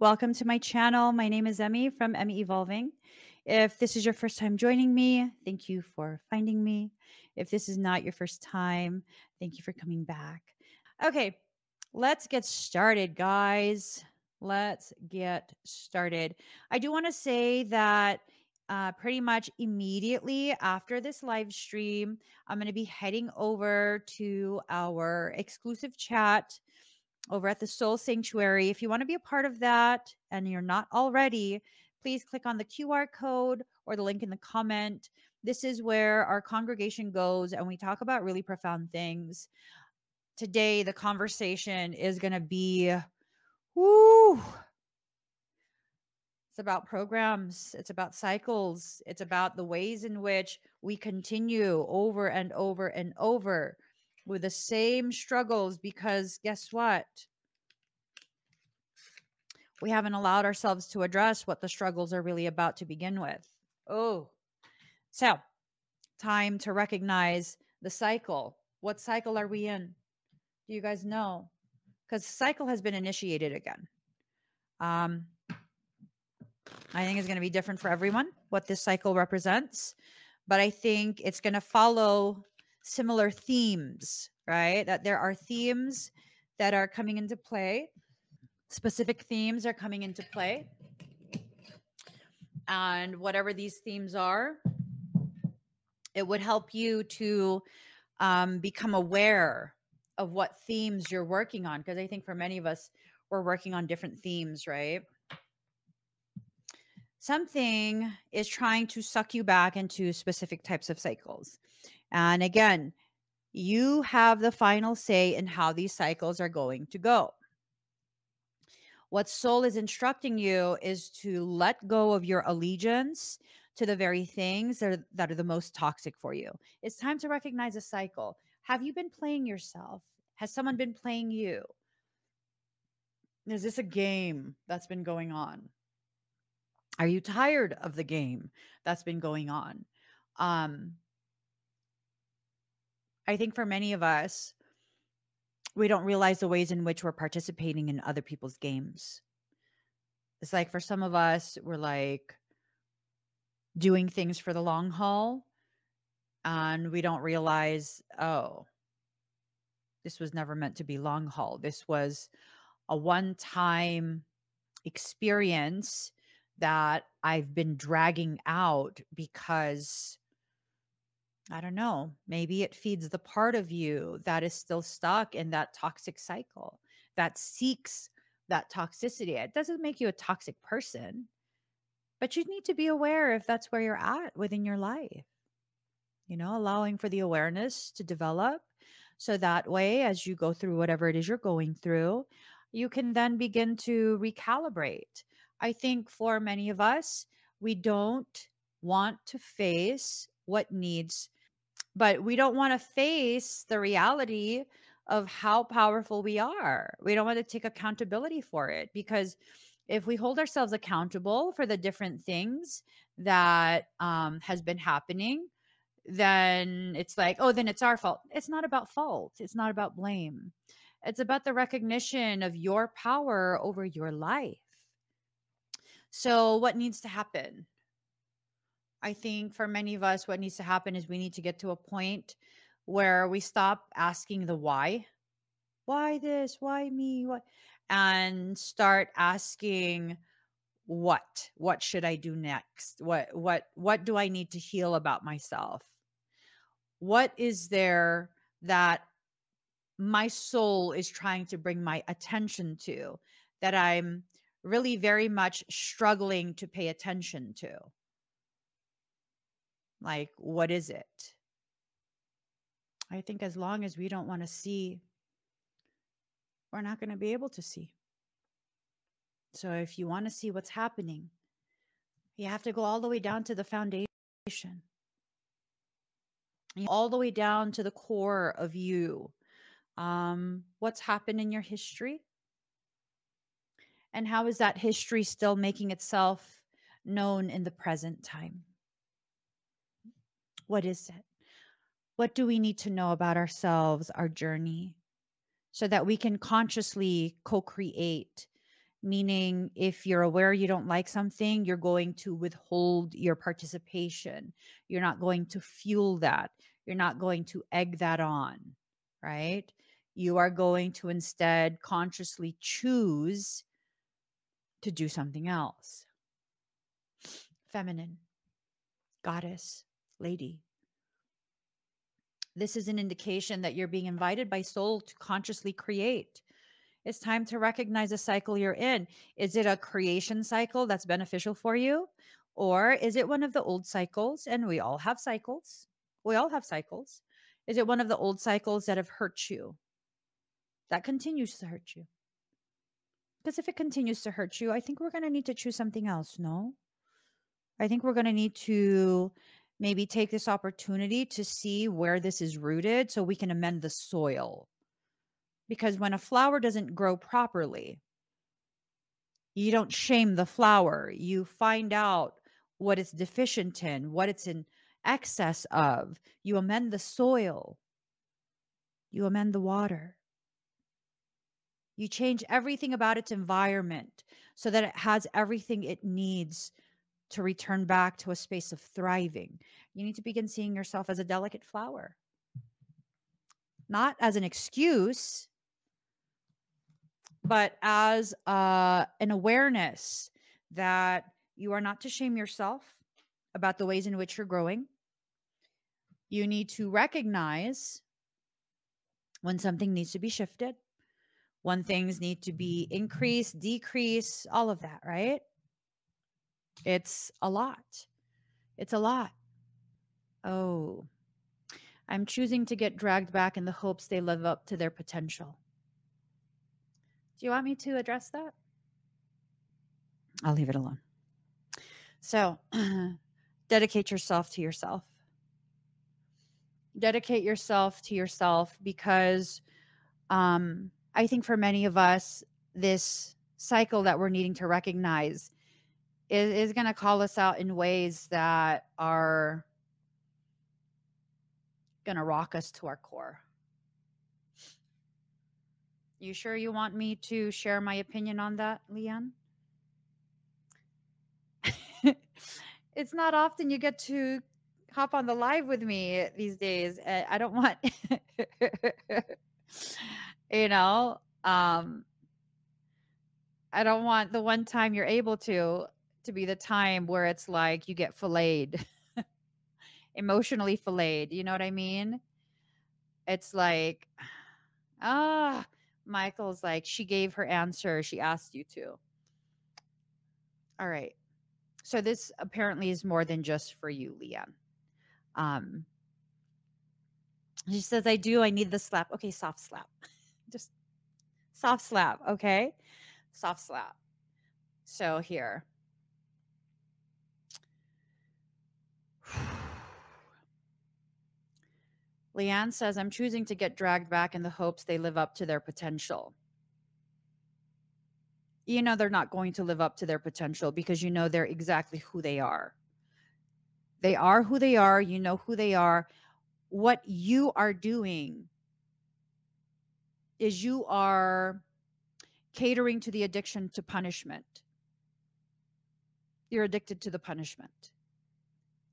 Welcome to my channel. My name is Emmie from Emmie Evolving. If this is your first time joining me, thank you for finding me. If this is not your first time, thank you for coming back. Okay, let's get started, guys. Let's get started. I do want to say that uh, pretty much immediately after this live stream, I'm going to be heading over to our exclusive chat over at the Soul Sanctuary. If you want to be a part of that and you're not already, please click on the QR code or the link in the comment. This is where our congregation goes and we talk about really profound things. Today, the conversation is going to be whoo. It's about programs, it's about cycles, it's about the ways in which we continue over and over and over with the same struggles because guess what? We haven't allowed ourselves to address what the struggles are really about to begin with. Oh, so time to recognize the cycle. What cycle are we in? Do you guys know? Because cycle has been initiated again. Um, I think it's going to be different for everyone what this cycle represents, but I think it's going to follow similar themes, right? That there are themes that are coming into play, specific themes are coming into play. And whatever these themes are, it would help you to um, become aware of what themes you're working on. Because I think for many of us, we're working on different themes, right? Something is trying to suck you back into specific types of cycles. And again, you have the final say in how these cycles are going to go. What soul is instructing you is to let go of your allegiance to the very things that are, that are the most toxic for you. It's time to recognize a cycle. Have you been playing yourself? Has someone been playing you? Is this a game that's been going on? Are you tired of the game that's been going on? Um, I think for many of us, we don't realize the ways in which we're participating in other people's games. It's like for some of us, we're like doing things for the long haul and we don't realize, oh, this was never meant to be long haul. This was a one time experience that I've been dragging out because I don't know. Maybe it feeds the part of you that is still stuck in that toxic cycle that seeks that toxicity. It doesn't make you a toxic person, but you need to be aware if that's where you're at within your life. You know, allowing for the awareness to develop. So that way, as you go through whatever it is you're going through, you can then begin to recalibrate. I think for many of us, we don't want to face what needs but we don't want to face the reality of how powerful we are. We don't want to take accountability for it because if we hold ourselves accountable for the different things that um, has been happening, then it's like, oh, then it's our fault. It's not about fault. It's not about blame. It's about the recognition of your power over your life. So, what needs to happen? I think for many of us, what needs to happen is we need to get to a point where we stop asking the why. Why this? Why me? What? And start asking what? What should I do next? What what what do I need to heal about myself? What is there that my soul is trying to bring my attention to that I'm really very much struggling to pay attention to? Like, what is it? I think as long as we don't want to see, we're not going to be able to see. So if you want to see what's happening, you have to go all the way down to the foundation, all the way down to the core of you. Um, what's happened in your history? And how is that history still making itself known in the present time? What is it? What do we need to know about ourselves, our journey, so that we can consciously co create meaning if you're aware you don't like something, you're going to withhold your participation. You're not going to fuel that. You're not going to egg that on, right? You are going to instead consciously choose to do something else. Feminine, goddess, lady. This is an indication that you're being invited by soul to consciously create it's time to recognize the cycle you're in. Is it a creation cycle that's beneficial for you? Or is it one of the old cycles? And we all have cycles. We all have cycles. Is it one of the old cycles that have hurt you? That continues to hurt you. Because if it continues to hurt you, I think we're going to need to choose something else, no? I think we're going to need to maybe take this opportunity to see where this is rooted so we can amend the soil because when a flower doesn't grow properly, you don't shame the flower. You find out what it's deficient in, what it's in excess of. You amend the soil, you amend the water. You change everything about its environment so that it has everything it needs to return back to a space of thriving. You need to begin seeing yourself as a delicate flower, not as an excuse but as uh, an awareness that you are not to shame yourself about the ways in which you're growing. You need to recognize when something needs to be shifted, when things need to be increased, decrease, all of that, right? It's a lot. It's a lot. Oh, I'm choosing to get dragged back in the hopes they live up to their potential. Do you want me to address that? I'll leave it alone. So, dedicate yourself to yourself. Dedicate yourself to yourself because um, I think for many of us, this cycle that we're needing to recognize is, is going to call us out in ways that are going to rock us to our core. You sure you want me to share my opinion on that, Leanne? it's not often you get to hop on the live with me these days. Eh, I don't want, you know, um, I don't want the one time you're able to to be the time where it's like you get filleted, emotionally filleted. You know what I mean? It's like, ah, Michael's like, she gave her answer. She asked you to. All right. So this apparently is more than just for you, Leanne. Um, she says, I do. I need the slap. Okay, soft slap. Just soft slap. Okay. Soft slap. So here. Leanne says, I'm choosing to get dragged back in the hopes they live up to their potential. You know, they're not going to live up to their potential because you know they're exactly who they are. They are who they are. You know who they are. What you are doing is you are catering to the addiction to punishment. You're addicted to the punishment.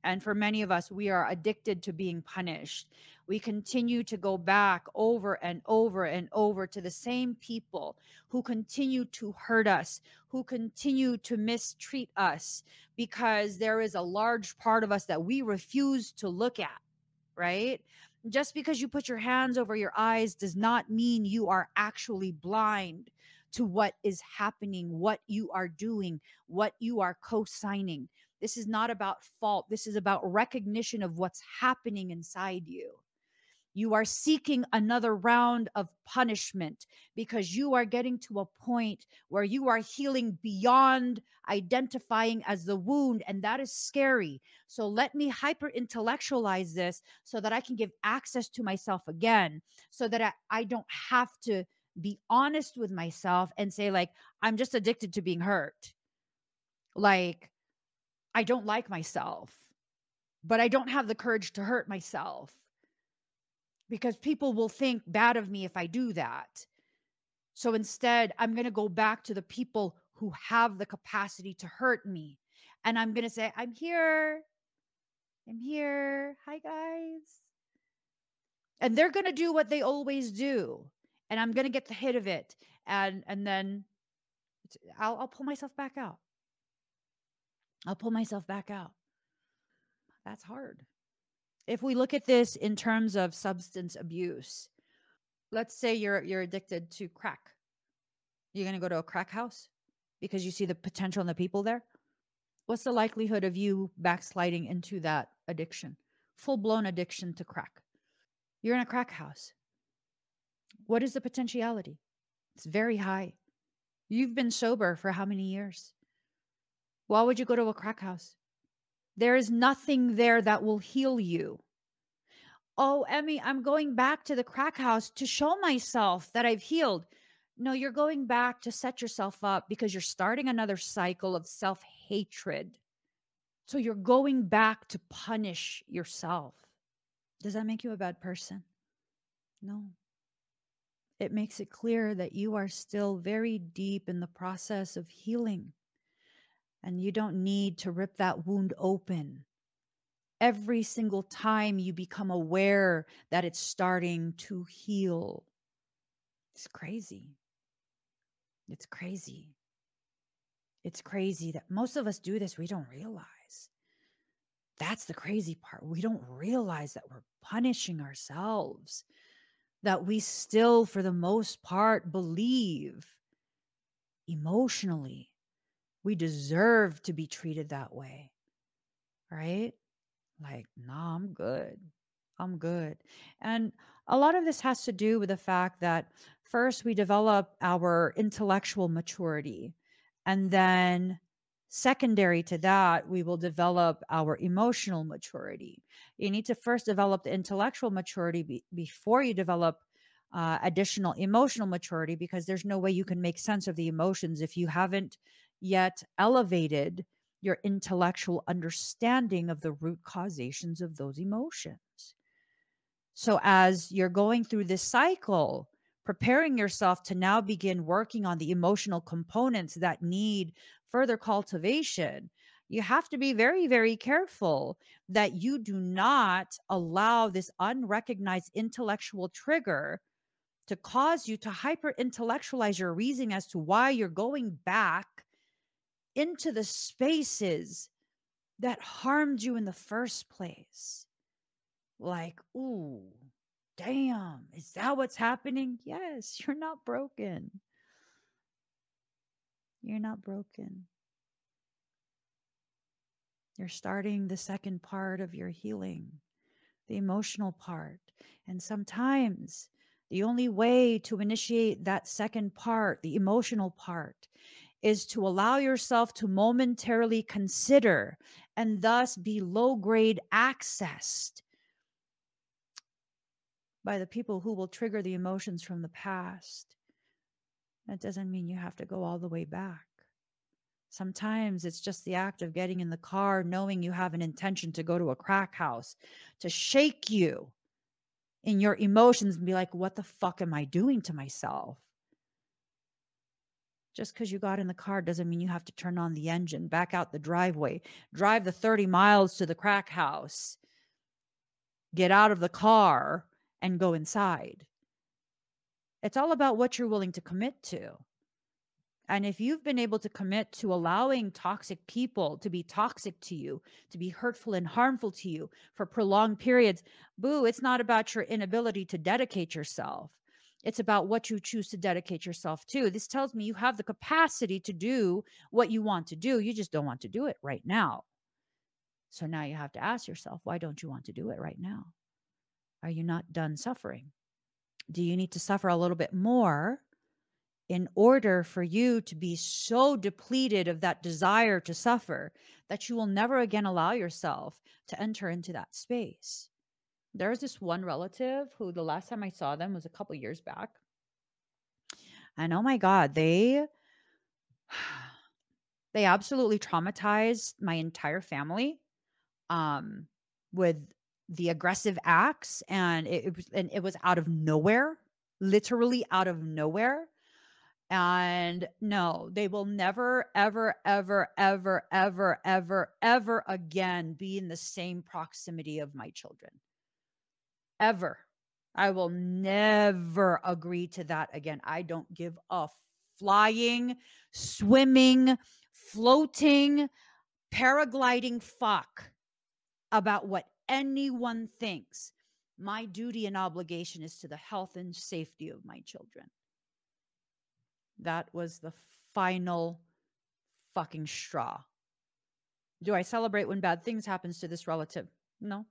And for many of us, we are addicted to being punished. We continue to go back over and over and over to the same people who continue to hurt us, who continue to mistreat us, because there is a large part of us that we refuse to look at, right? Just because you put your hands over your eyes does not mean you are actually blind to what is happening, what you are doing, what you are co signing. This is not about fault. This is about recognition of what's happening inside you. You are seeking another round of punishment because you are getting to a point where you are healing beyond identifying as the wound, and that is scary. So let me hyper intellectualize this so that I can give access to myself again, so that I, I don't have to be honest with myself and say, like, I'm just addicted to being hurt. Like, I don't like myself, but I don't have the courage to hurt myself because people will think bad of me if I do that. So instead, I'm going to go back to the people who have the capacity to hurt me. And I'm going to say, I'm here. I'm here. Hi, guys. And they're going to do what they always do. And I'm going to get the hit of it. And, and then I'll, I'll pull myself back out. I'll pull myself back out. That's hard. If we look at this in terms of substance abuse, let's say you're you're addicted to crack. You're going to go to a crack house because you see the potential in the people there. What's the likelihood of you backsliding into that addiction? Full-blown addiction to crack. You're in a crack house. What is the potentiality? It's very high. You've been sober for how many years? Why would you go to a crack house? There is nothing there that will heal you. Oh, Emmie, I'm going back to the crack house to show myself that I've healed. No, you're going back to set yourself up because you're starting another cycle of self hatred. So you're going back to punish yourself. Does that make you a bad person? No. It makes it clear that you are still very deep in the process of healing. And you don't need to rip that wound open every single time you become aware that it's starting to heal. It's crazy. It's crazy. It's crazy that most of us do this, we don't realize. That's the crazy part. We don't realize that we're punishing ourselves, that we still, for the most part, believe emotionally we deserve to be treated that way. Right? Like, nah, I'm good. I'm good. And a lot of this has to do with the fact that first we develop our intellectual maturity. And then, secondary to that, we will develop our emotional maturity. You need to first develop the intellectual maturity be- before you develop uh, additional emotional maturity because there's no way you can make sense of the emotions if you haven't yet elevated your intellectual understanding of the root causations of those emotions. So, as you're going through this cycle, preparing yourself to now begin working on the emotional components that need further cultivation, you have to be very, very careful that you do not allow this unrecognized intellectual trigger to cause you to hyper intellectualize your reasoning as to why you're going back into the spaces that harmed you in the first place. Like, ooh, damn, is that what's happening? Yes, you're not broken. You're not broken. You're starting the second part of your healing, the emotional part. And sometimes the only way to initiate that second part, the emotional part, is to allow yourself to momentarily consider and thus be low grade accessed by the people who will trigger the emotions from the past. That doesn't mean you have to go all the way back. Sometimes it's just the act of getting in the car, knowing you have an intention to go to a crack house, to shake you in your emotions and be like, what the fuck am I doing to myself? Just because you got in the car doesn't mean you have to turn on the engine, back out the driveway, drive the 30 miles to the crack house, get out of the car, and go inside. It's all about what you're willing to commit to. And if you've been able to commit to allowing toxic people to be toxic to you, to be hurtful and harmful to you for prolonged periods, boo, it's not about your inability to dedicate yourself. It's about what you choose to dedicate yourself to. This tells me you have the capacity to do what you want to do. You just don't want to do it right now. So now you have to ask yourself, why don't you want to do it right now? Are you not done suffering? Do you need to suffer a little bit more in order for you to be so depleted of that desire to suffer that you will never again allow yourself to enter into that space? There's this one relative who the last time I saw them was a couple years back. And oh my God, they they absolutely traumatized my entire family um with the aggressive acts and it, it was and it was out of nowhere, literally out of nowhere. And no, they will never, ever, ever, ever, ever, ever, ever again be in the same proximity of my children. Ever. I will never agree to that again. I don't give a flying, swimming, floating, paragliding fuck about what anyone thinks. My duty and obligation is to the health and safety of my children. That was the final fucking straw. Do I celebrate when bad things happens to this relative? No.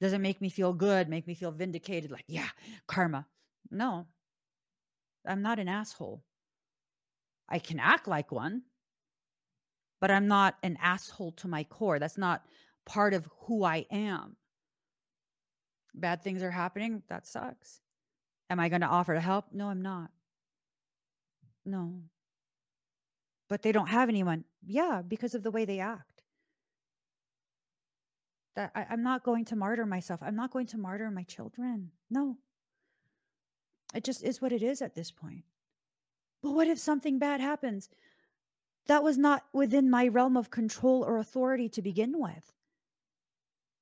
Does it make me feel good, make me feel vindicated like, yeah, karma? No. I'm not an asshole. I can act like one, but I'm not an asshole to my core. That's not part of who I am. Bad things are happening. That sucks. Am I going to offer to help? No, I'm not. No. But they don't have anyone. Yeah, because of the way they act. That I, I'm not going to martyr myself. I'm not going to martyr my children. No. It just is what it is at this point. But what if something bad happens? That was not within my realm of control or authority to begin with.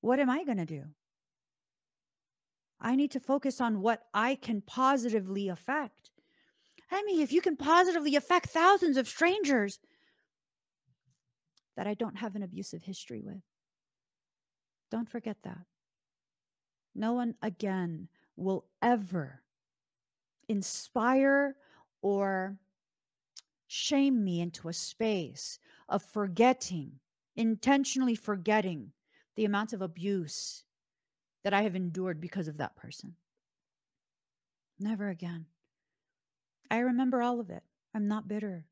What am I going to do? I need to focus on what I can positively affect. I mean, if you can positively affect thousands of strangers that I don't have an abusive history with, don't forget that. No one again will ever inspire or shame me into a space of forgetting, intentionally forgetting the amount of abuse that I have endured because of that person. Never again. I remember all of it. I'm not bitter.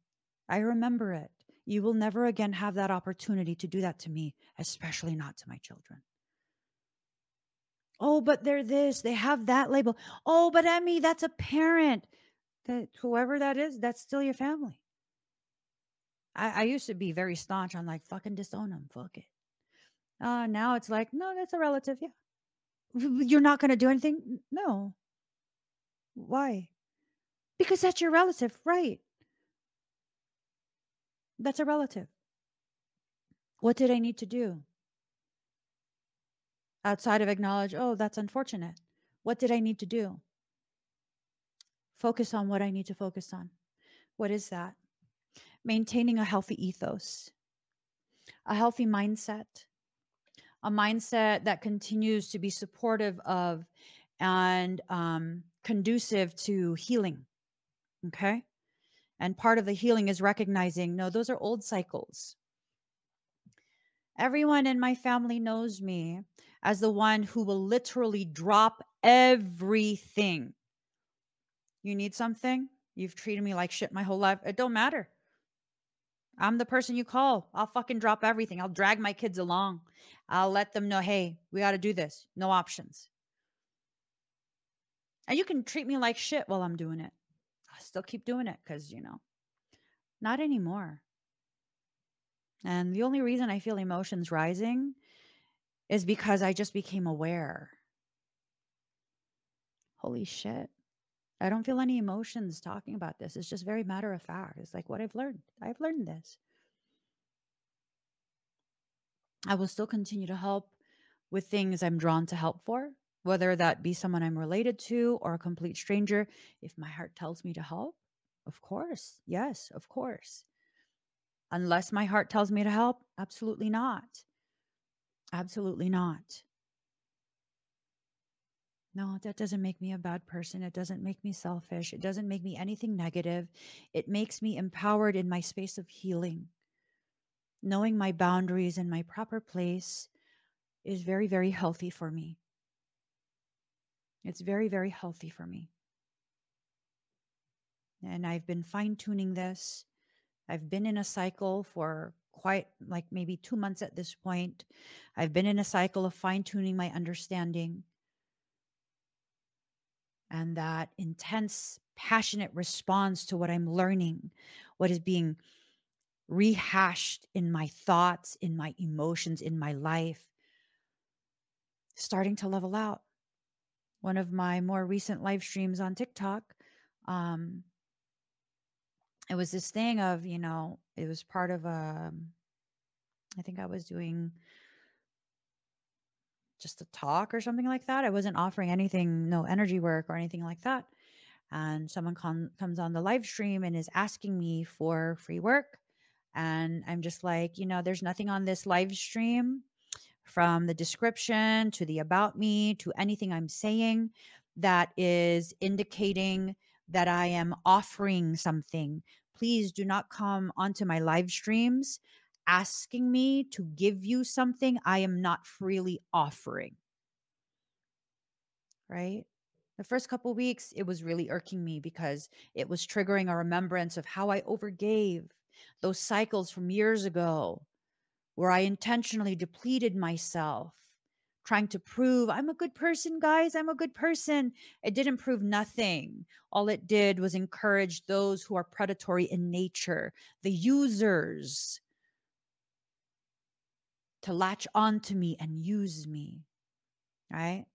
I remember it. You will never again have that opportunity to do that to me, especially not to my children. Oh, but they're this, they have that label. Oh, but Emmie, that's a parent. That whoever that is, that's still your family. I, I used to be very staunch on like fucking disown them. Fuck it. Uh now it's like, no, that's a relative. Yeah. You're not gonna do anything? No. Why? Because that's your relative, right? That's a relative. What did I need to do? Outside of acknowledge, oh, that's unfortunate. What did I need to do? Focus on what I need to focus on. What is that? Maintaining a healthy ethos, a healthy mindset, a mindset that continues to be supportive of and um, conducive to healing. Okay. And part of the healing is recognizing no, those are old cycles. Everyone in my family knows me as the one who will literally drop everything. You need something? You've treated me like shit my whole life. It don't matter. I'm the person you call. I'll fucking drop everything. I'll drag my kids along. I'll let them know, hey, we got to do this. No options. And you can treat me like shit while I'm doing it. I still keep doing it because, you know, not anymore. And the only reason I feel emotions rising is because I just became aware. Holy shit. I don't feel any emotions talking about this. It's just very matter of fact. It's like what I've learned. I've learned this. I will still continue to help with things I'm drawn to help for, whether that be someone I'm related to or a complete stranger. If my heart tells me to help, of course. Yes, of course. Unless my heart tells me to help, absolutely not. Absolutely not. No, that doesn't make me a bad person. It doesn't make me selfish. It doesn't make me anything negative. It makes me empowered in my space of healing. Knowing my boundaries and my proper place is very, very healthy for me. It's very, very healthy for me. And I've been fine tuning this. I've been in a cycle for quite like maybe two months at this point. I've been in a cycle of fine tuning my understanding and that intense, passionate response to what I'm learning, what is being rehashed in my thoughts, in my emotions, in my life, starting to level out. One of my more recent live streams on TikTok, um, it was this thing of, you know, it was part of a, um, think I was doing just a talk or something like that. I wasn't offering anything, no energy work or anything like that. And someone com- comes on the live stream and is asking me for free work. And I'm just like, you know, there's nothing on this live stream from the description to the about me to anything I'm saying that is indicating that I am offering something. Please do not come onto my live streams asking me to give you something I am not freely offering. Right? The first couple weeks, it was really irking me because it was triggering a remembrance of how I overgave those cycles from years ago where I intentionally depleted myself, trying to prove I'm a good person, guys, I'm a good person. It didn't prove nothing. All it did was encourage those who are predatory in nature, the users, to latch onto me and use me. Right?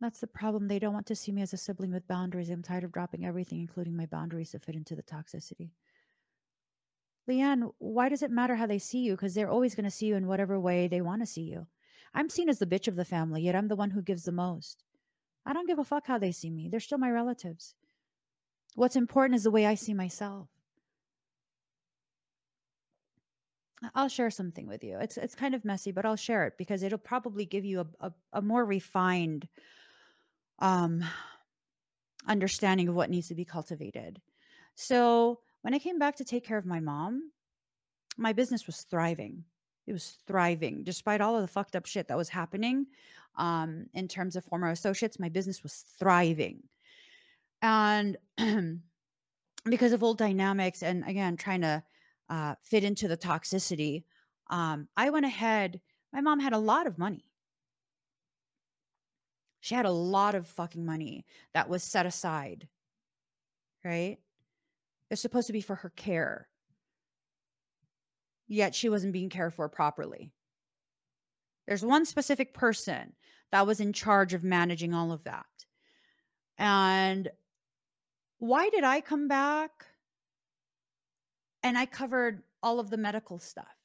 That's the problem. They don't want to see me as a sibling with boundaries. I'm tired of dropping everything, including my boundaries, to fit into the toxicity. Leanne, why does it matter how they see you? Because they're always going to see you in whatever way they want to see you. I'm seen as the bitch of the family, yet I'm the one who gives the most. I don't give a fuck how they see me. They're still my relatives. What's important is the way I see myself. I'll share something with you. It's it's kind of messy, but I'll share it because it'll probably give you a, a, a more refined um understanding of what needs to be cultivated. So when I came back to take care of my mom, my business was thriving. It was thriving despite all of the fucked up shit that was happening um, in terms of former associates. My business was thriving. And because of old dynamics, and again, trying to uh, fit into the toxicity, um, I went ahead. My mom had a lot of money. She had a lot of fucking money that was set aside, right? It's supposed to be for her care. Yet she wasn't being cared for properly. There's one specific person that was in charge of managing all of that. And why did I come back? And I covered all of the medical stuff.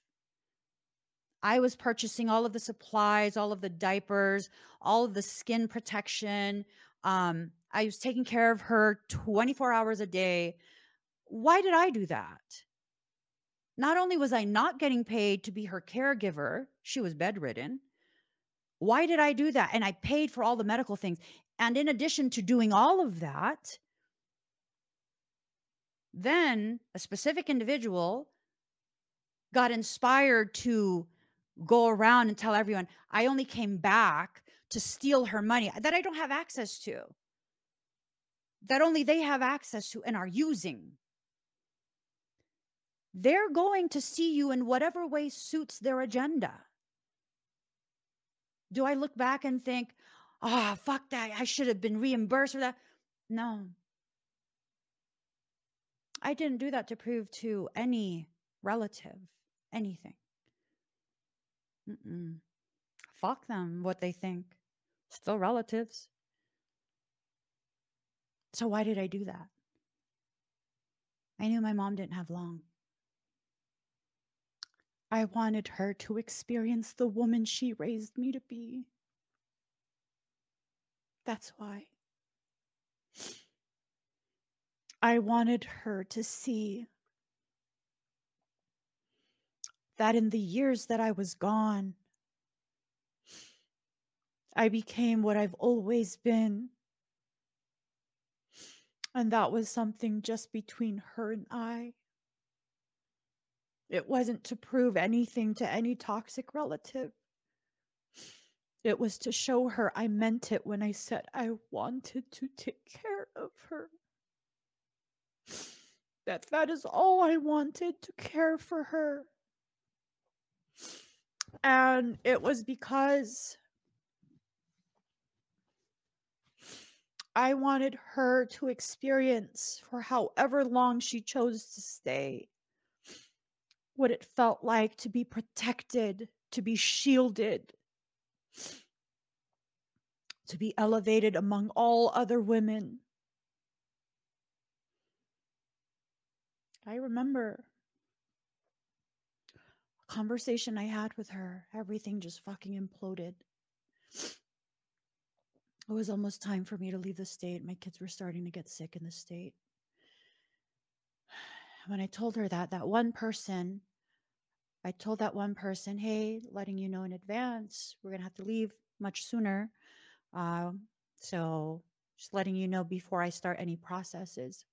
I was purchasing all of the supplies, all of the diapers, all of the skin protection. Um, I was taking care of her 24 hours a day. Why did I do that? Not only was I not getting paid to be her caregiver, she was bedridden. Why did I do that? And I paid for all the medical things. And in addition to doing all of that, then a specific individual got inspired to go around and tell everyone, I only came back to steal her money that I don't have access to, that only they have access to and are using. They're going to see you in whatever way suits their agenda. Do I look back and think, oh, fuck that. I should have been reimbursed for that? No, I didn't do that to prove to any relative anything. Mm-mm. Fuck them, what they think. Still relatives. So why did I do that? I knew my mom didn't have long. I wanted her to experience the woman she raised me to be. That's why. I wanted her to see that in the years that I was gone, I became what I've always been. And that was something just between her and I. It wasn't to prove anything to any toxic relative. It was to show her I meant it when I said I wanted to take care of her that that is all I wanted to care for her. And it was because I wanted her to experience for however long she chose to stay what it felt like to be protected, to be shielded, to be elevated among all other women I remember a conversation I had with her. Everything just fucking imploded. It was almost time for me to leave the state. My kids were starting to get sick in the state. When I told her that, that one person, I told that one person, hey, letting you know in advance, we're going to have to leave much sooner. Uh, so just letting you know before I start any processes,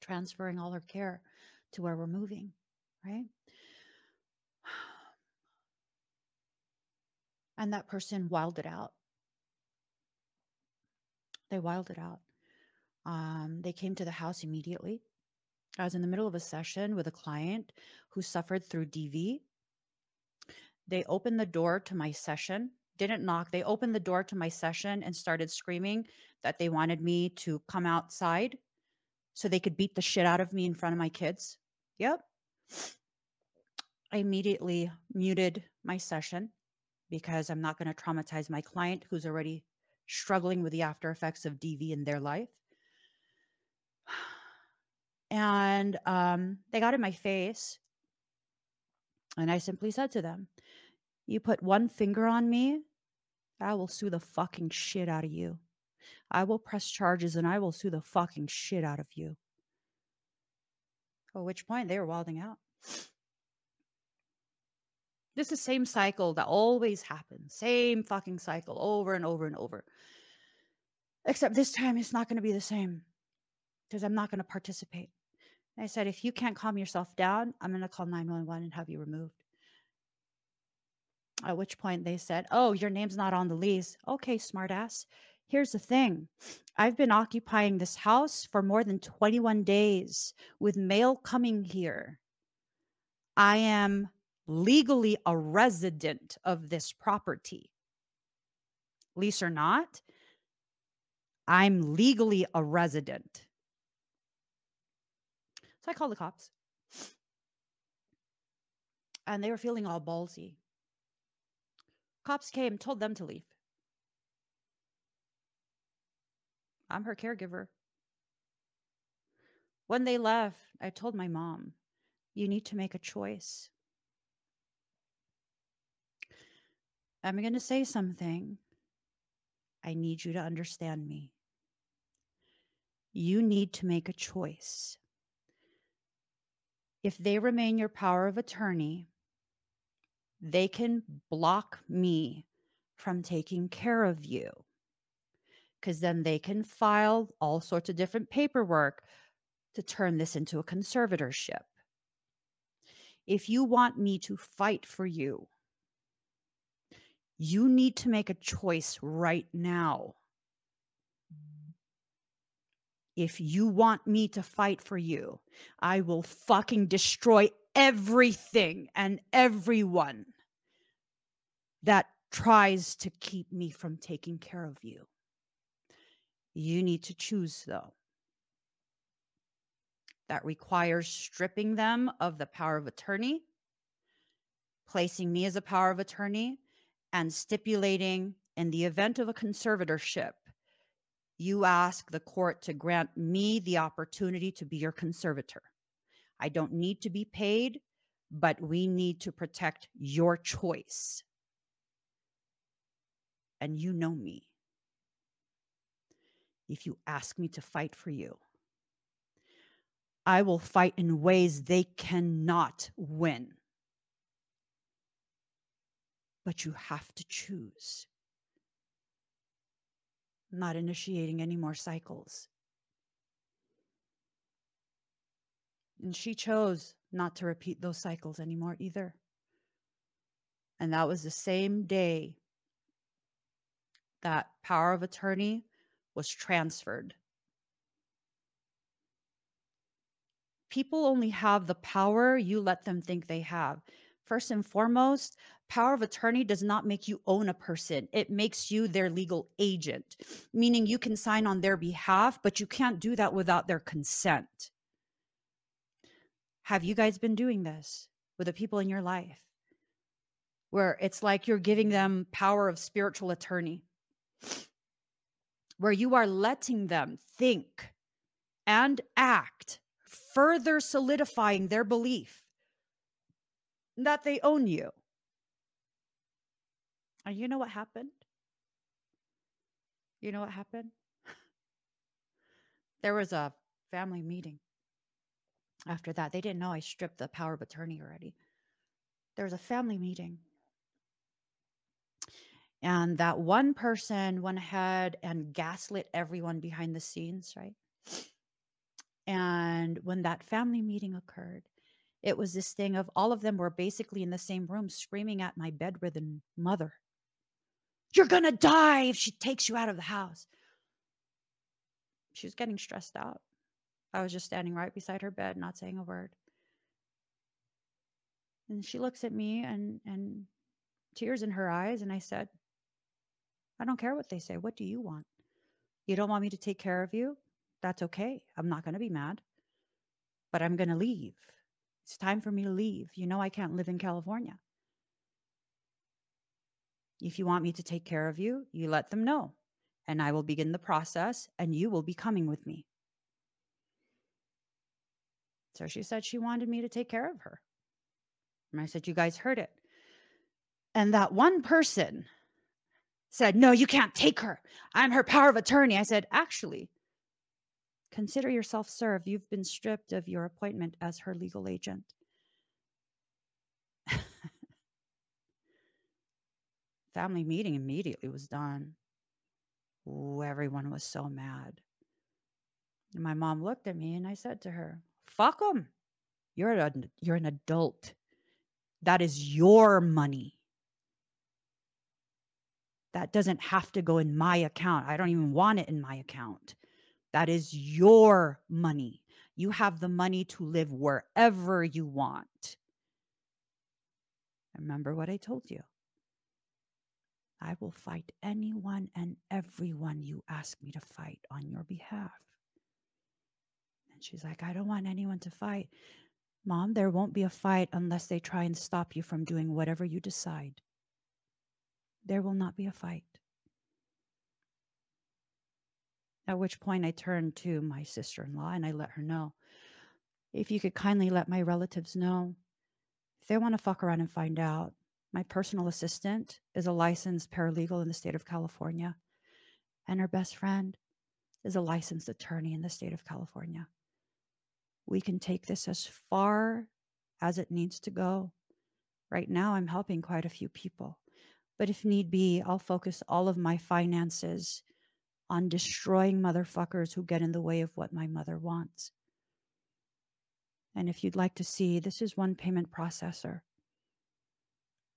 transferring all her care to where we're moving, right? And that person wilded out. They wilded out. Um, they came to the house immediately. I was in the middle of a session with a client who suffered through DV. They opened the door to my session, didn't knock. They opened the door to my session and started screaming that they wanted me to come outside so they could beat the shit out of me in front of my kids. Yep. I immediately muted my session because I'm not going to traumatize my client who's already struggling with the after effects of DV in their life. And um, they got in my face. And I simply said to them, You put one finger on me, I will sue the fucking shit out of you. I will press charges and I will sue the fucking shit out of you. At which point they were wilding out. This is the same cycle that always happens. Same fucking cycle over and over and over. Except this time it's not going to be the same because I'm not going to participate. I said, if you can't calm yourself down, I'm going to call 911 and have you removed. At which point they said, Oh, your name's not on the lease. Okay, smartass. Here's the thing I've been occupying this house for more than 21 days with mail coming here. I am legally a resident of this property. Lease or not, I'm legally a resident. So I called the cops. And they were feeling all ballsy. Cops came, told them to leave. I'm her caregiver. When they left, I told my mom, you need to make a choice. I'm going to say something. I need you to understand me. You need to make a choice. If they remain your power of attorney, they can block me from taking care of you. Because then they can file all sorts of different paperwork to turn this into a conservatorship. If you want me to fight for you, you need to make a choice right now. If you want me to fight for you, I will fucking destroy everything and everyone that tries to keep me from taking care of you. You need to choose, though. That requires stripping them of the power of attorney, placing me as a power of attorney, and stipulating in the event of a conservatorship you ask the court to grant me the opportunity to be your conservator. I don't need to be paid, but we need to protect your choice. And you know me. If you ask me to fight for you, I will fight in ways they cannot win. But you have to choose not initiating any more cycles. And she chose not to repeat those cycles anymore either. And that was the same day that power of attorney was transferred. People only have the power you let them think they have. First and foremost, power of attorney does not make you own a person. It makes you their legal agent, meaning you can sign on their behalf, but you can't do that without their consent. Have you guys been doing this with the people in your life? Where it's like you're giving them power of spiritual attorney, where you are letting them think and act further solidifying their belief that they own you. And you know what happened? You know what happened? There was a family meeting after that. They didn't know I stripped the power of attorney already. There was a family meeting. And that one person went ahead and gaslit everyone behind the scenes, right? And when that family meeting occurred, it was this thing of all of them were basically in the same room screaming at my bedridden mother. You're going to die if she takes you out of the house. She was getting stressed out. I was just standing right beside her bed, not saying a word. And she looks at me and and tears in her eyes and I said, I don't care what they say. What do you want? You don't want me to take care of you? That's okay. I'm not going to be mad. But I'm going to leave. It's time for me to leave. You know I can't live in California. If you want me to take care of you, you let them know, and I will begin the process, and you will be coming with me. So she said she wanted me to take care of her. And I said, You guys heard it. And that one person said, No, you can't take her. I'm her power of attorney. I said, Actually, consider yourself served. You've been stripped of your appointment as her legal agent. Family meeting immediately was done. Ooh, everyone was so mad. And my mom looked at me and I said to her, Fuck them. You're, a, you're an adult. That is your money. That doesn't have to go in my account. I don't even want it in my account. That is your money. You have the money to live wherever you want. Remember what I told you. I will fight anyone and everyone you ask me to fight on your behalf. And she's like, I don't want anyone to fight. Mom, there won't be a fight unless they try and stop you from doing whatever you decide. There will not be a fight. At which point I turned to my sister in law and I let her know if you could kindly let my relatives know if they want to fuck around and find out my personal assistant is a licensed paralegal in the state of California, and her best friend is a licensed attorney in the state of California. We can take this as far as it needs to go. Right now, I'm helping quite a few people, but if need be, I'll focus all of my finances on destroying motherfuckers who get in the way of what my mother wants. And if you'd like to see, this is one payment processor.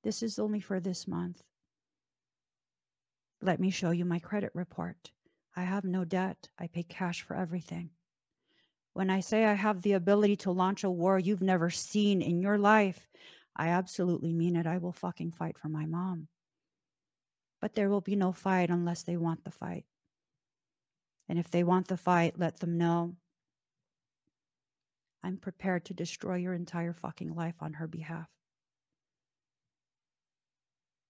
This is only for this month. Let me show you my credit report. I have no debt. I pay cash for everything. When I say I have the ability to launch a war you've never seen in your life, I absolutely mean it. I will fucking fight for my mom. But there will be no fight unless they want the fight. And if they want the fight, let them know. I'm prepared to destroy your entire fucking life on her behalf.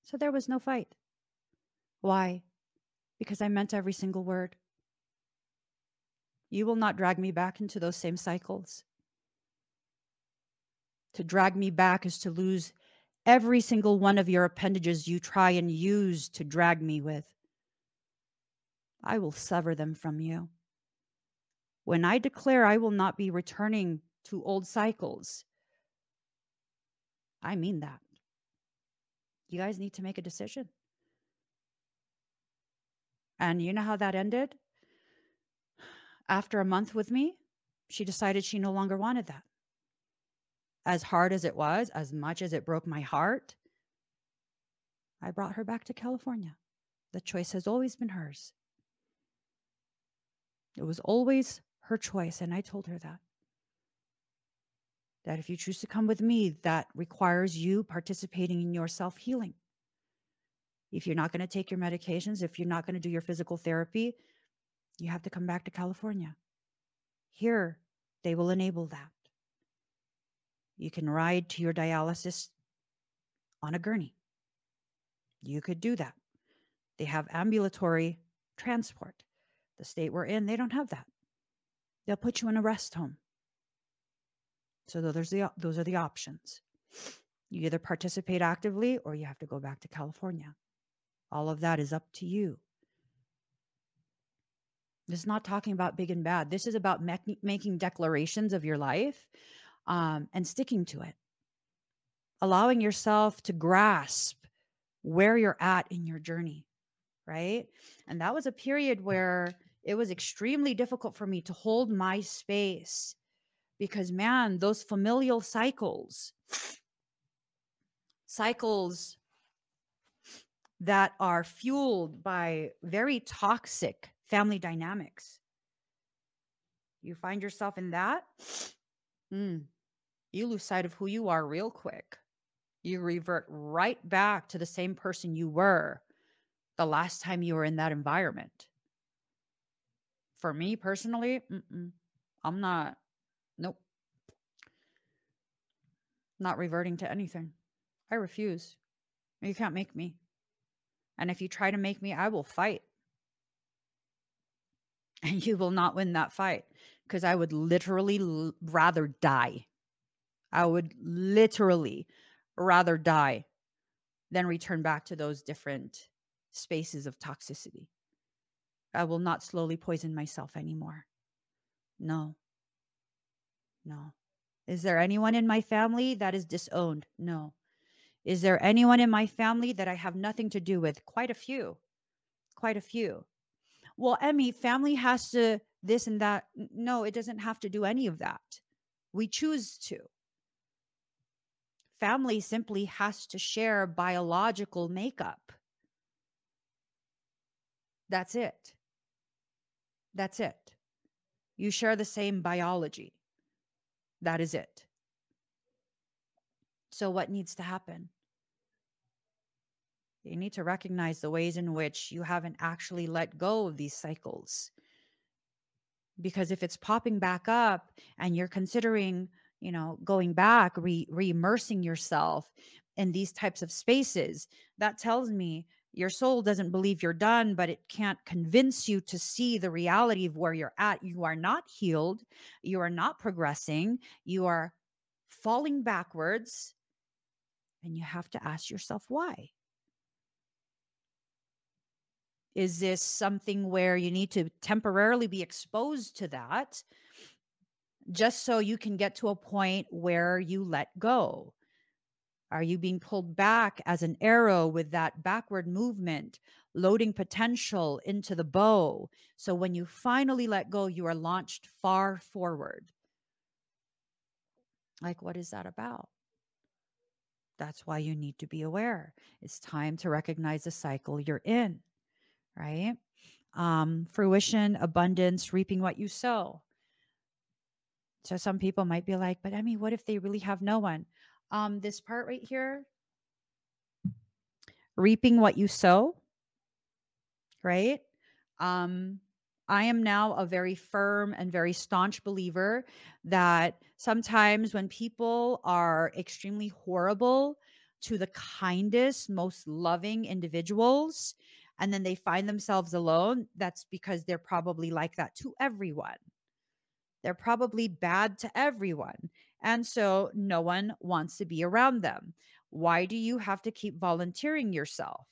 So there was no fight. Why? Because I meant every single word. You will not drag me back into those same cycles. To drag me back is to lose every single one of your appendages you try and use to drag me with. I will sever them from you. When I declare I will not be returning to old cycles, I mean that. You guys need to make a decision. And you know how that ended? After a month with me, she decided she no longer wanted that. As hard as it was, as much as it broke my heart, I brought her back to California. The choice has always been hers. It was always her choice. And I told her that that if you choose to come with me, that requires you participating in your self healing. If you're not going to take your medications, if you're not going to do your physical therapy, you have to come back to California. Here, they will enable that. You can ride to your dialysis on a gurney. You could do that. They have ambulatory transport. The state we're in, they don't have that. They'll put you in a rest home So those are the those are the options. You either participate actively or you have to go back to California. All of that is up to you. This is not talking about big and bad. This is about me- making declarations of your life um, and sticking to it, allowing yourself to grasp where you're at in your journey, right? And that was a period where it was extremely difficult for me to hold my space because, man, those familial cycles, cycles that are fueled by very toxic family dynamics. You find yourself in that, mm, you lose sight of who you are real quick. You revert right back to the same person you were the last time you were in that environment. For me personally, I'm not, not reverting to anything. I refuse. You can't make me. And if you try to make me, I will fight. And you will not win that fight because I would literally l- rather die. I would literally rather die than return back to those different spaces of toxicity. I will not slowly poison myself anymore. No. No. Is there anyone in my family that is disowned? No. Is there anyone in my family that I have nothing to do with? Quite a few. Quite a few. Well, Emmie, family has to this and that. No, it doesn't have to do any of that. We choose to. Family simply has to share biological makeup. That's it. That's it. You share the same biology. That is it. So, what needs to happen? You need to recognize the ways in which you haven't actually let go of these cycles. Because if it's popping back up and you're considering, you know, going back, re immersing yourself in these types of spaces, that tells me your soul doesn't believe you're done, but it can't convince you to see the reality of where you're at. You are not healed. You are not progressing. You are falling backwards. And you have to ask yourself why. Is this something where you need to temporarily be exposed to that just so you can get to a point where you let go? Are you being pulled back as an arrow with that backward movement, loading potential into the bow? So when you finally let go, you are launched far forward. Like, what is that about? That's why you need to be aware. It's time to recognize the cycle you're in right? Um, fruition, abundance, reaping what you sow. So some people might be like, but I mean, what if they really have no one? Um, this part right here, reaping what you sow, right? Um, I am now a very firm and very staunch believer that sometimes when people are extremely horrible to the kindest, most loving individuals, and then they find themselves alone, that's because they're probably like that to everyone. They're probably bad to everyone. And so no one wants to be around them. Why do you have to keep volunteering yourself?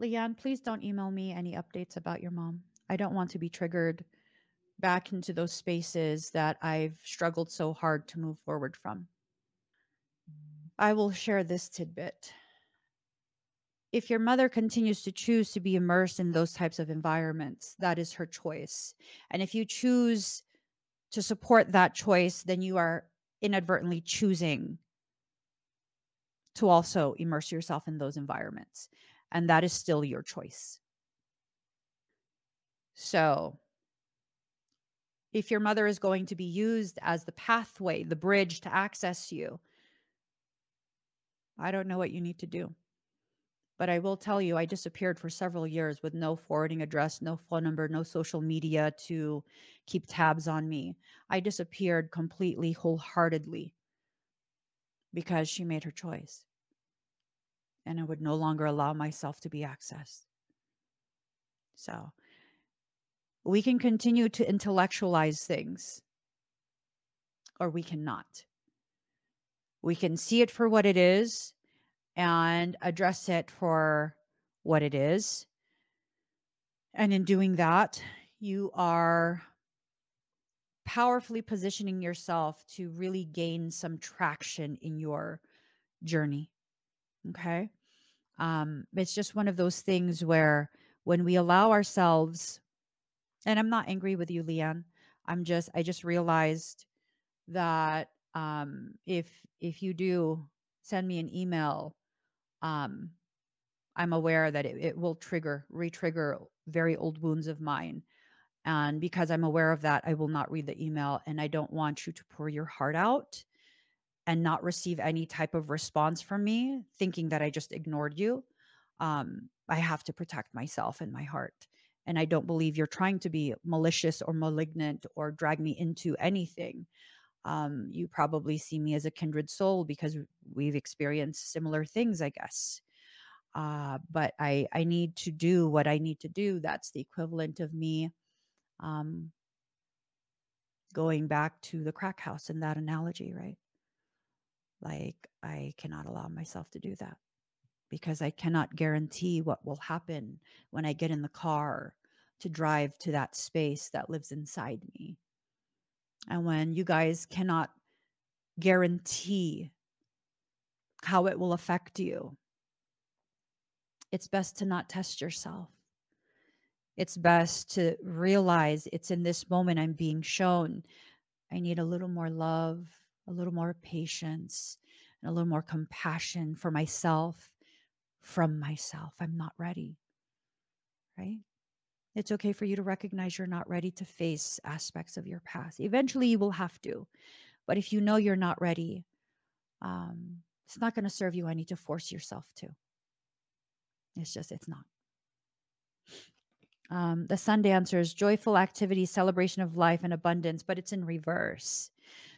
Leanne, please don't email me any updates about your mom. I don't want to be triggered back into those spaces that I've struggled so hard to move forward from. I will share this tidbit if your mother continues to choose to be immersed in those types of environments, that is her choice. And if you choose to support that choice, then you are inadvertently choosing to also immerse yourself in those environments. And that is still your choice. So, if your mother is going to be used as the pathway, the bridge to access you, I don't know what you need to do. But I will tell you, I disappeared for several years with no forwarding address, no phone number, no social media to keep tabs on me. I disappeared completely, wholeheartedly because she made her choice. And I would no longer allow myself to be accessed. So we can continue to intellectualize things. or we cannot. We can see it for what it is and address it for what it is. And in doing that, you are powerfully positioning yourself to really gain some traction in your journey. Okay. Um, it's just one of those things where when we allow ourselves, and I'm not angry with you, Leanne. I'm just, I just realized that um, if if you do send me an email, um, I'm aware that it, it will trigger, re-trigger very old wounds of mine. And because I'm aware of that, I will not read the email and I don't want you to pour your heart out and not receive any type of response from me, thinking that I just ignored you. Um, I have to protect myself and my heart. And I don't believe you're trying to be malicious or malignant or drag me into anything. Um, you probably see me as a kindred soul because we've experienced similar things, I guess. Uh, but I, I need to do what I need to do. That's the equivalent of me um, going back to the crack house in that analogy, right? Like, I cannot allow myself to do that because I cannot guarantee what will happen when I get in the car to drive to that space that lives inside me. And when you guys cannot guarantee how it will affect you, it's best to not test yourself it's best to realize it's in this moment I'm being shown. I need a little more love, a little more patience, and a little more compassion for myself from myself. I'm not ready. Right? It's okay for you to recognize you're not ready to face aspects of your past. Eventually, you will have to. But if you know you're not ready, um, it's not going to serve you any to force yourself to. It's just, it's not. Um, the sun dancers, joyful activity, celebration of life and abundance, but it's in reverse.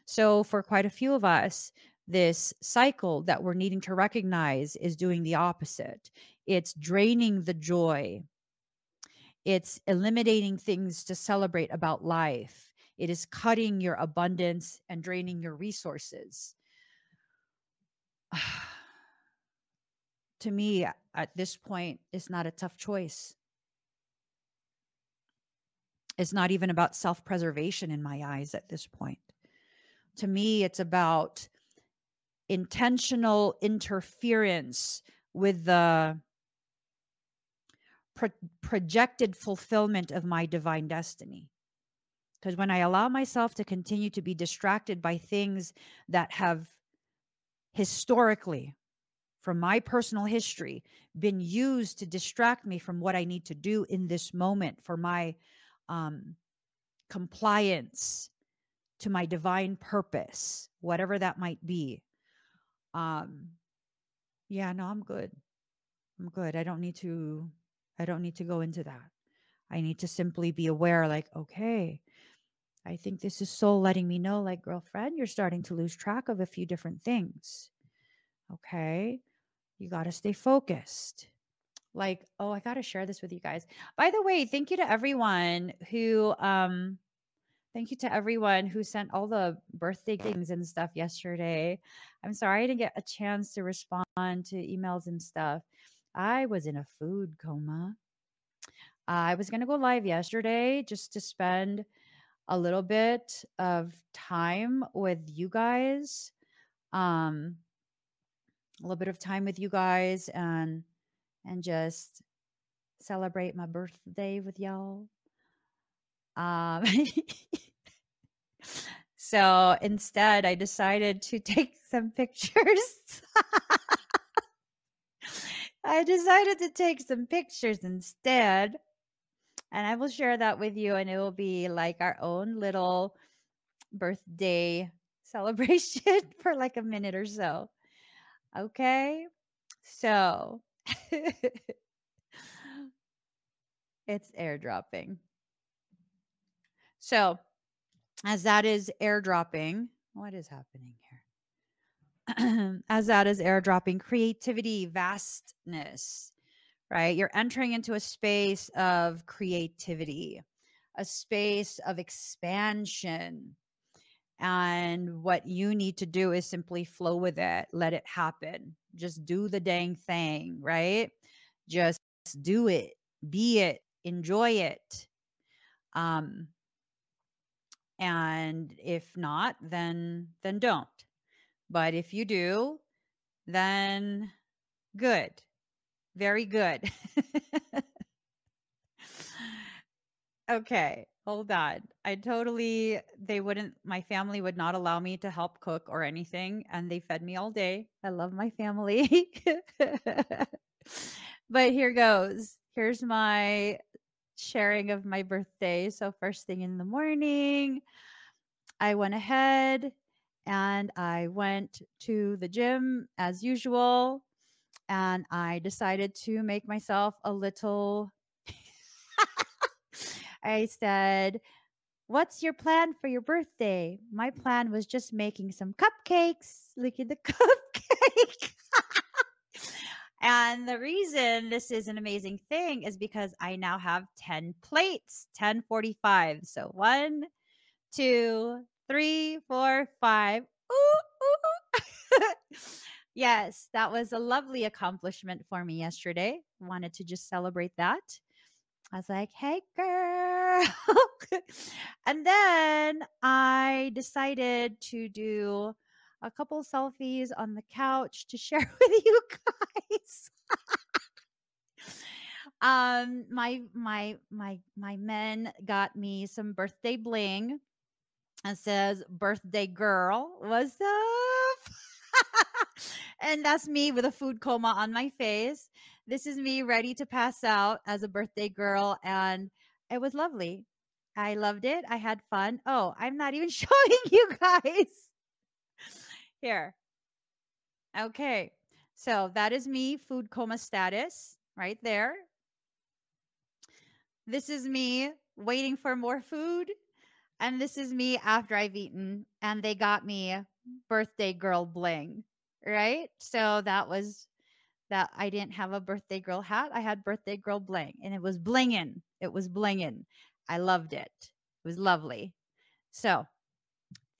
So, for quite a few of us, this cycle that we're needing to recognize is doing the opposite. It's draining the joy, it's eliminating things to celebrate about life, it is cutting your abundance and draining your resources. to me, at this point, it's not a tough choice it's not even about self preservation in my eyes at this point. To me, it's about intentional interference with the pro- projected fulfillment of my divine destiny. Because when I allow myself to continue to be distracted by things that have historically, from my personal history, been used to distract me from what I need to do in this moment for my um, compliance to my divine purpose, whatever that might be. Um, yeah, no, I'm good. I'm good. I don't need to, I don't need to go into that. I need to simply be aware, like, okay, I think this is soul letting me know, like, girlfriend, you're starting to lose track of a few different things. Okay. You got to stay focused like oh i gotta share this with you guys by the way thank you to everyone who um thank you to everyone who sent all the birthday things and stuff yesterday i'm sorry i didn't get a chance to respond to emails and stuff i was in a food coma i was going to go live yesterday just to spend a little bit of time with you guys um a little bit of time with you guys and and just celebrate my birthday with y'all. Um, so instead, I decided to take some pictures. I decided to take some pictures instead. And I will share that with you, and it will be like our own little birthday celebration for like a minute or so. Okay. So it's airdropping. So, as that is airdropping, what is happening? as that is airdropping, creativity, vastness, right? You're entering into a space of creativity, a space of expansion. And what you need to do is simply flow with it, let it happen. Just do the dang thing, right? Just do it, be it, enjoy it. Um, and if not, then then don't. But if you do, then good. Very good. okay, hold on. I totally they wouldn't my family would not allow me to help cook or anything and they fed me all day. I love my family. but here goes. Here's my sharing of my birthday. So first thing in the morning, I went ahead and I went to the gym as usual and I decided to make myself a little. I said, What's your plan for your birthday? My plan was just making some cupcakes. Look at the cupcake. and the reason this is an amazing thing is because I now have 10 plates, 1045. So one, two, three, four, five. Ooh, ooh. Yes, that was a lovely accomplishment for me yesterday. Wanted to just celebrate that. I was like, hey, girl. and then I decided to do a couple selfies on the couch to share with you guys. um my my my my men got me some birthday bling and says birthday girl what's up and that's me with a food coma on my face. This is me ready to pass out as a birthday girl. And it was lovely. I loved it. I had fun. Oh, I'm not even showing you guys. Here. Okay. So that is me, food coma status right there. This is me waiting for more food. And this is me after I've eaten. And they got me birthday girl bling right? So that was that I didn't have a birthday girl hat. I had birthday girl bling and it was blinging. It was blinging. I loved it. It was lovely. So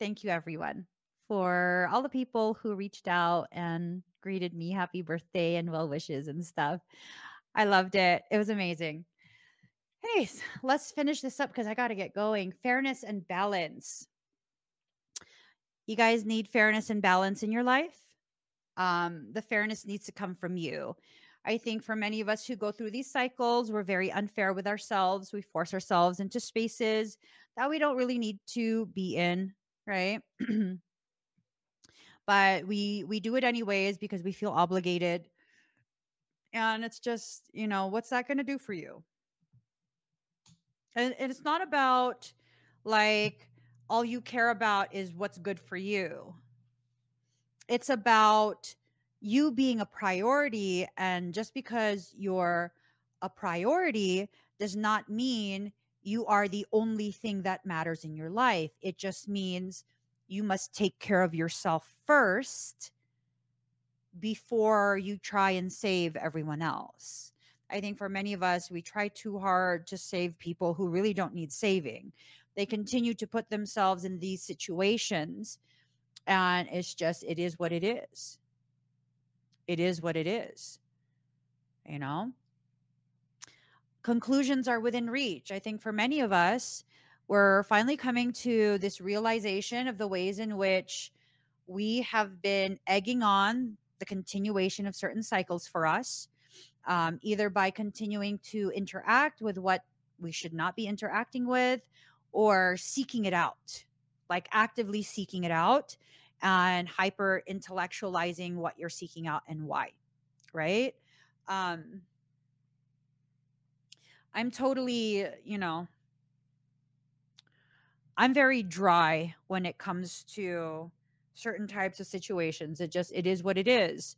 thank you everyone for all the people who reached out and greeted me happy birthday and well wishes and stuff. I loved it. It was amazing. Anyways, let's finish this up because I got to get going. Fairness and balance. You guys need fairness and balance in your life um, the fairness needs to come from you. I think for many of us who go through these cycles, we're very unfair with ourselves. We force ourselves into spaces that we don't really need to be in, right? but we we do it anyways because we feel obligated. And it's just, you know, what's that going to do for you? And, and it's not about like all you care about is what's good for you. It's about you being a priority and just because you're a priority does not mean you are the only thing that matters in your life. It just means you must take care of yourself first before you try and save everyone else i think for many of us we try too hard to save people who really don't need saving they mm-hmm. continue to put themselves in these situations and it's just, it is what it is. It is what it is. You know? Conclusions are within reach. I think for many of us, we're finally coming to this realization of the ways in which we have been egging on the continuation of certain cycles for us, um, either by continuing to interact with what we should not be interacting with or seeking it out like actively seeking it out and hyper intellectualizing what you're seeking out and why right? Um i'm totally you know i'm very dry when it comes to certain types of situations it just it is what it is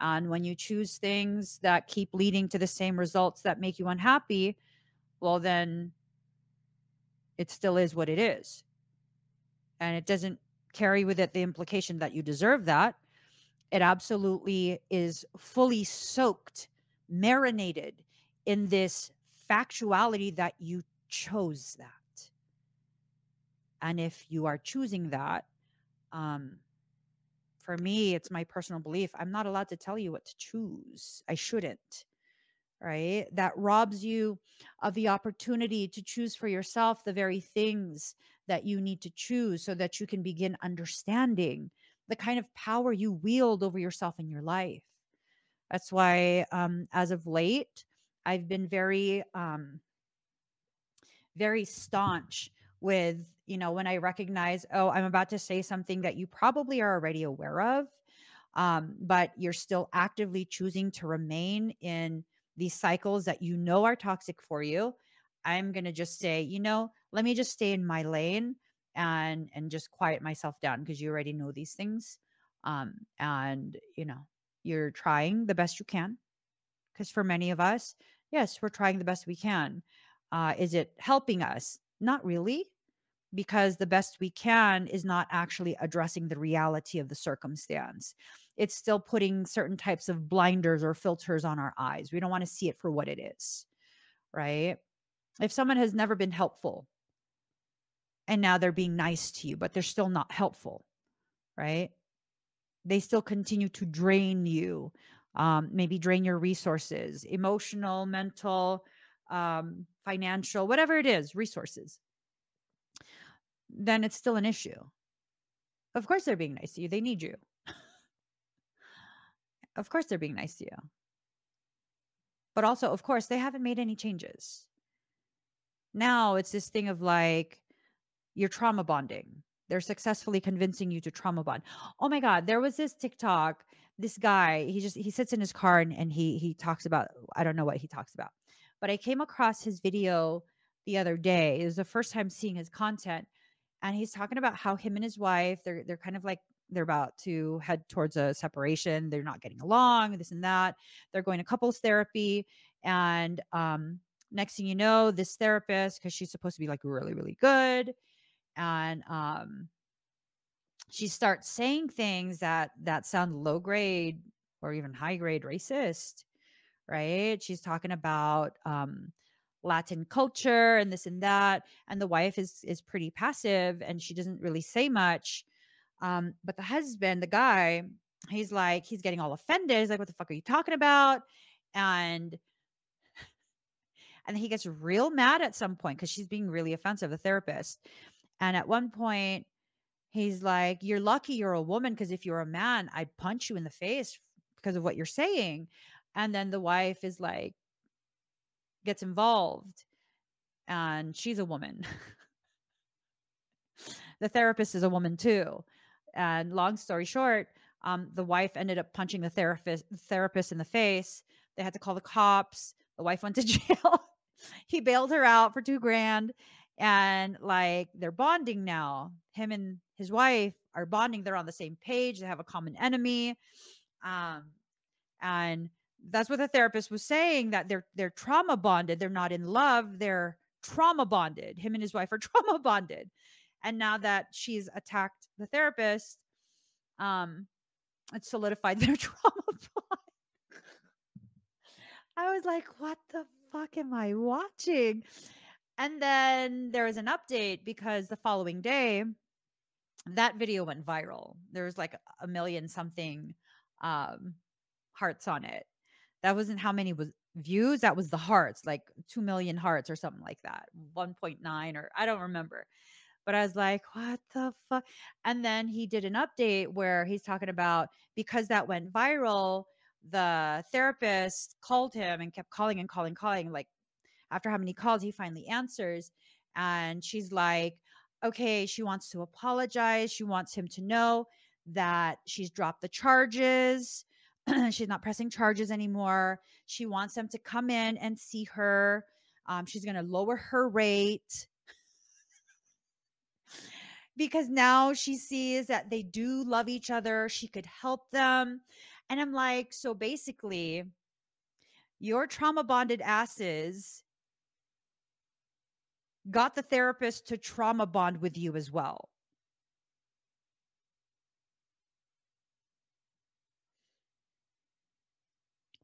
and when you choose things that keep leading to the same results that make you unhappy well then it still is what it is and it doesn't carry with it the implication that you deserve that. It absolutely is fully soaked, marinated in this factuality that you chose that. And if you are choosing that, um, for me, it's my personal belief. I'm not allowed to tell you what to choose. I shouldn't, right? That robs you of the opportunity to choose for yourself the very things that you need to choose so that you can begin understanding the kind of power you wield over yourself in your life. That's why, um, as of late, I've been very, um, very staunch with, you know, when I recognize, oh, I'm about to say something that you probably are already aware of, um, but you're still actively choosing to remain in these cycles that you know are toxic for you. I'm going to just say, you know, let me just stay in my lane and and just quiet myself down because you already know these things. Um, and you know, you're trying the best you can. Because for many of us, yes, we're trying the best we can. Uh, is it helping us? Not really, because the best we can is not actually addressing the reality of the circumstance. It's still putting certain types of blinders or filters on our eyes. We don't want to see it for what it is, right? If someone has never been helpful and now they're being nice to you, but they're still not helpful, right? They still continue to drain you, um, maybe drain your resources, emotional, mental, um, financial, whatever it is, resources, then it's still an issue. Of course, they're being nice to you. They need you. of course, they're being nice to you. But also, of course, they haven't made any changes. Now it's this thing of like, you're trauma bonding. They're successfully convincing you to trauma bond. Oh my God, there was this TikTok. This guy, he just he sits in his car and, and he he talks about I don't know what he talks about, but I came across his video the other day. It was the first time seeing his content, and he's talking about how him and his wife they're they're kind of like they're about to head towards a separation. They're not getting along, this and that. They're going to couples therapy, and um, next thing you know, this therapist because she's supposed to be like really really good and um she starts saying things that that sound low grade or even high grade racist right? She's talking about um latin culture and this and that and the wife is is pretty passive and she doesn't really say much. Um but the husband the guy he's like he's getting all offended. He's like what the fuck are you talking about? And and he gets real mad at some point because she's being really offensive the therapist. And at one point, he's like, You're lucky you're a woman because if you're a man, I'd punch you in the face because of what you're saying. And then the wife is like, gets involved and she's a woman. the therapist is a woman too. And long story short, um, the wife ended up punching the therapist therapist in the face. They had to call the cops. The wife went to jail. he bailed her out for two grand and like they're bonding now him and his wife are bonding they're on the same page they have a common enemy um and that's what the therapist was saying that they're they're trauma bonded they're not in love they're trauma bonded him and his wife are trauma bonded and now that she's attacked the therapist um it solidified their trauma bond i was like what the fuck am i watching and then there was an update because the following day, that video went viral. There was like a million something um, hearts on it. That wasn't how many was views. That was the hearts, like 2 million hearts or something like that. 1.9 or I don't remember. But I was like, what the fuck? And then he did an update where he's talking about because that went viral, the therapist called him and kept calling and calling, calling, like after how many calls he finally answers and she's like okay she wants to apologize she wants him to know that she's dropped the charges she's not pressing charges anymore. She wants them to come in and see her. Um, she's going to lower her rate. Because now she sees that they do love each other. She could help them. And i'm like so basically your trauma bonded asses got the therapist to trauma bond with you as well.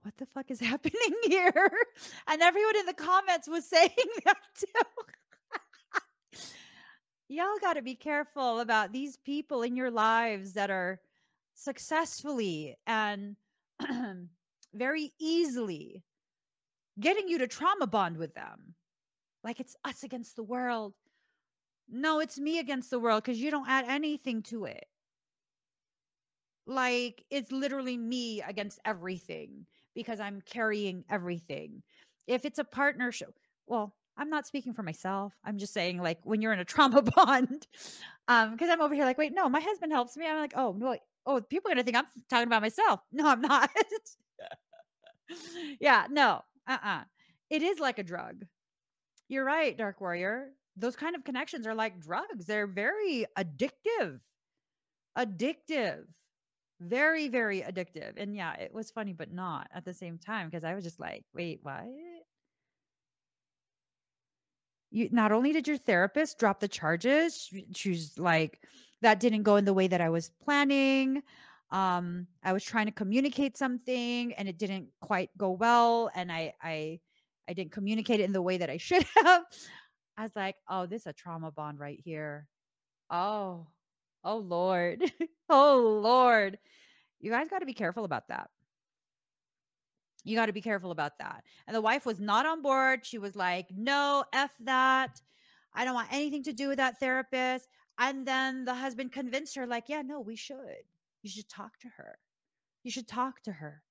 What the fuck is happening here? And everyone in the comments was saying that too. y'all got to be careful about these people in your lives that are successfully and very easily getting you to trauma bond with them. Like it's us against the world. No, it's me against the world because you don't add anything to it. Like it's literally me against everything because I'm carrying everything. If it's a partnership, well, I'm not speaking for myself. I'm just saying, like, when you're in a trauma bond, um, because I'm over here like, wait, no, my husband helps me. I'm like, oh no, oh, people are gonna think I'm talking about myself. No, I'm not. yeah, no, uh-uh. It is like a drug. You're right, Dark Warrior. Those kind of connections are like drugs. They're very addictive. Addictive. Very, very addictive. And yeah, it was funny, but not at the same time because I was just like, wait, what? You not only did your therapist drop the charges, she's like, that didn't go in the way that I was planning. Um, I was trying to communicate something and it didn't quite go well. And I I I didn't communicate it in the way that I should have. I was like, oh, this is a trauma bond right here. Oh, oh Lord. oh Lord. You guys got to be careful about that. You got to be careful about that. And the wife was not on board. She was like, no, F that. I don't want anything to do with that therapist. And then the husband convinced her, like, yeah, no, we should. You should talk to her. You should talk to her.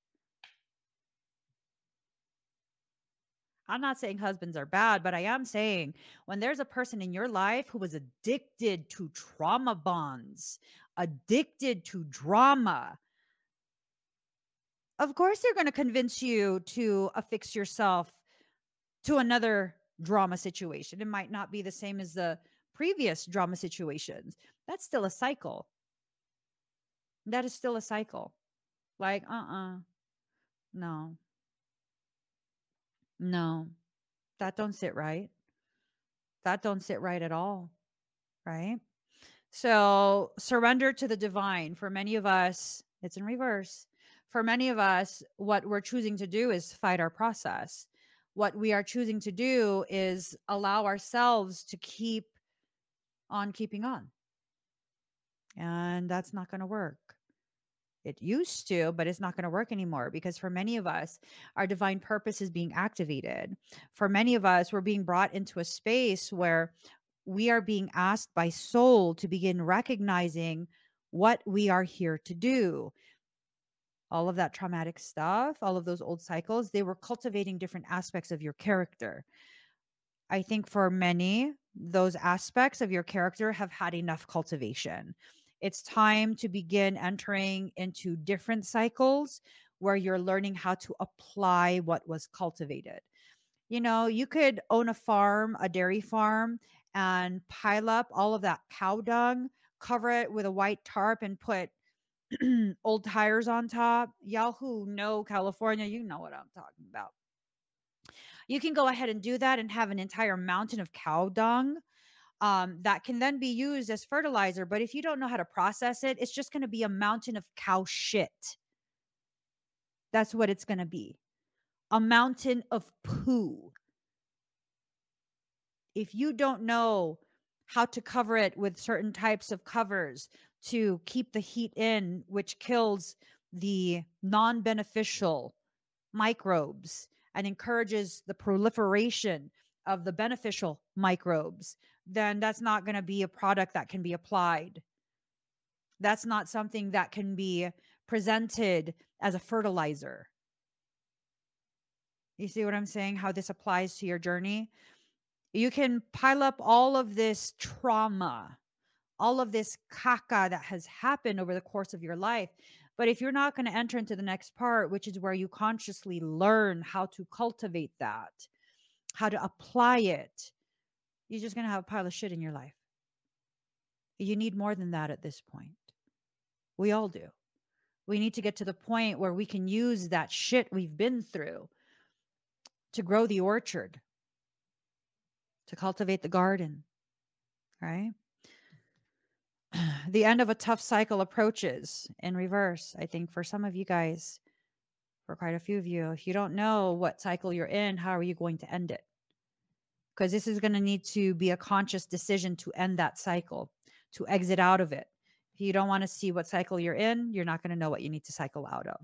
I'm not saying husbands are bad, but I am saying when there's a person in your life who was addicted to trauma bonds, addicted to drama, of course they're going to convince you to affix yourself to another drama situation. It might not be the same as the previous drama situations. That's still a cycle. That is still a cycle. Like, uh uh No. No. That don't sit right. That don't sit right at all. Right? So surrender to the divine. For many of us, it's in reverse for many of us, what we're choosing to do is fight our process. What we are choosing to do is allow ourselves to keep on keeping on. And that's not going to work. It used to, but it's not going to work anymore because for many of us, our divine purpose is being activated. For many of us, we're being brought into a space where we are being asked by soul to begin recognizing what we are here to do all of that traumatic stuff, all of those old cycles, they were cultivating different aspects of your character. I think for many, those aspects of your character have had enough cultivation. It's time to begin entering into different cycles where you're learning how to apply what was cultivated. You know, you could own a farm, a dairy farm, and pile up all of that cow dung, cover it with a white tarp, and put old tires on top. Y'all who know California, you know what I'm talking about. You can go ahead and do that and have an entire mountain of cow dung um, that can then be used as fertilizer. But if you don't know how to process it, it's just going to be a mountain of cow shit. That's what it's going to be a mountain of poo. If you don't know how to cover it with certain types of covers, to keep the heat in, which kills the non beneficial microbes and encourages the proliferation of the beneficial microbes, then that's not going to be a product that can be applied. That's not something that can be presented as a fertilizer. You see what I'm saying? How this applies to your journey? You can pile up all of this trauma all of this caca that has happened over the course of your life. But if you're not going to enter into the next part, which is where you consciously learn how to cultivate that, how to apply it, you're just going to have a pile of shit in your life. You need more than that at this point. We all do. We need to get to the point where we can use that shit we've been through to grow the orchard, to cultivate the garden, right? the end of a tough cycle approaches in reverse. I think for some of you guys, for quite a few of you, if you don't know what cycle you're in, how are you going to end it? Because this is going to need to be a conscious decision to end that cycle, to exit out of it. If you don't want to see what cycle you're in, you're not going to know what you need to cycle out of.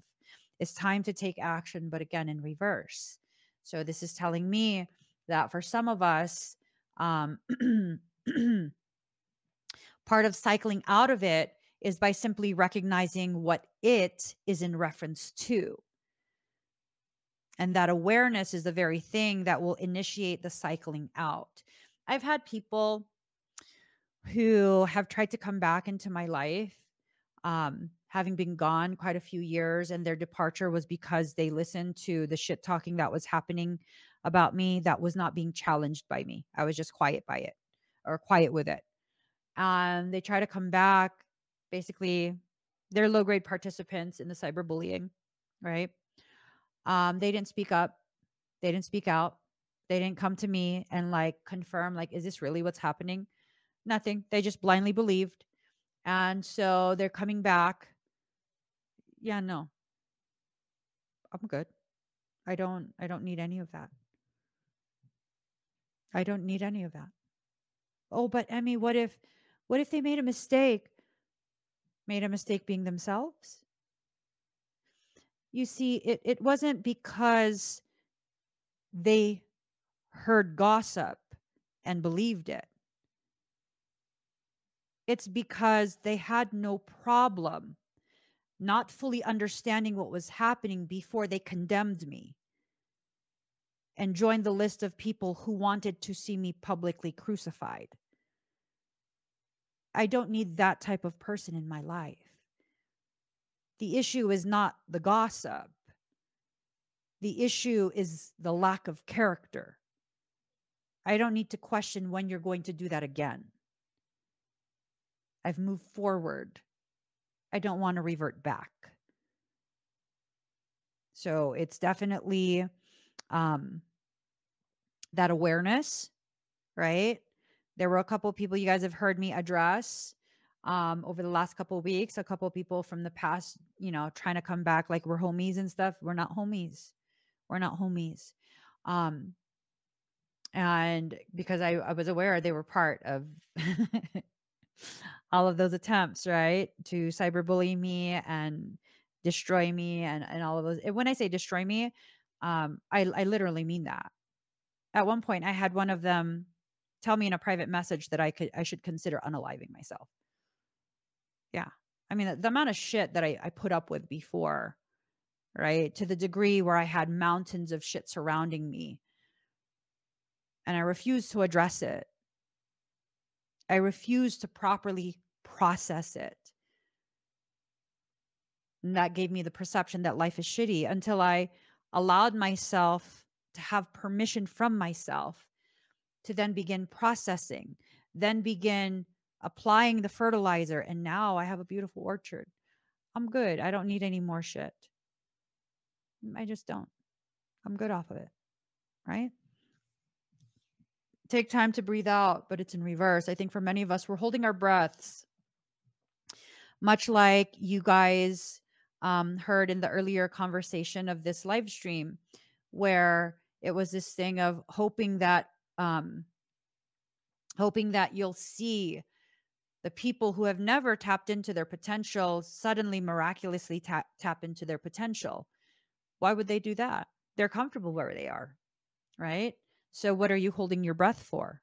It's time to take action, but again, in reverse. So, this is telling me that for some of us, um, part of cycling out of it is by simply recognizing what it is in reference to. And that awareness is the very thing that will initiate the cycling out. I've had people who have tried to come back into my life, um, having been gone quite a few years, and their departure was because they listened to the shit talking that was happening about me that was not being challenged by me. I was just quiet by it or quiet with it. And they try to come back. Basically, they're low grade participants in the cyberbullying, right? Um, they didn't speak up. They didn't speak out. They didn't come to me and like confirm, like, is this really what's happening? Nothing. They just blindly believed. And so they're coming back. Yeah, no. I'm good. I don't I don't need any of that. I don't need any of that. Oh, but Emmie, what if what if they made a mistake? Made a mistake being themselves? You see, it, it wasn't because they heard gossip and believed it. It's because they had no problem not fully understanding what was happening before they condemned me and joined the list of people who wanted to see me publicly crucified. I don't need that type of person in my life. The issue is not the gossip, the issue is the lack of character. I don't need to question when you're going to do that again. I've moved forward. I don't want to revert back. So it's definitely um, that awareness, right? There were a couple people you guys have heard me address um, over the last couple weeks. A couple people from the past, you know, trying to come back like we're homies and stuff. We're not homies. We're not homies. Um, and because I, I was aware they were part of all of those attempts, right, to cyberbully me and destroy me and, and all of those. When I say destroy me, um, I, I literally mean that. At one point, I had one of them tell me in a private message that I could I should consider unaliving myself. Yeah. I mean, the, amount of shit that I, I put up with before, right? To the degree where I had mountains of shit surrounding me. And I refused to address it. I refused to properly process it. And that gave me the perception that life is shitty until I allowed myself to have permission from myself to then begin processing, then begin applying the fertilizer. And now I have a beautiful orchard. I'm good. I don't need any more shit. I just don't. I'm good off of it. Right? Take time to breathe out, but it's in reverse. I think for many of us, we're holding our breaths, much like you guys um, heard in the earlier conversation of this live stream, where it was this thing of hoping that um, hoping that you'll see the people who have never tapped into their potential suddenly miraculously tap, tap into their potential. Why would they do that? They're comfortable where they are, right? So, what are you holding your breath for?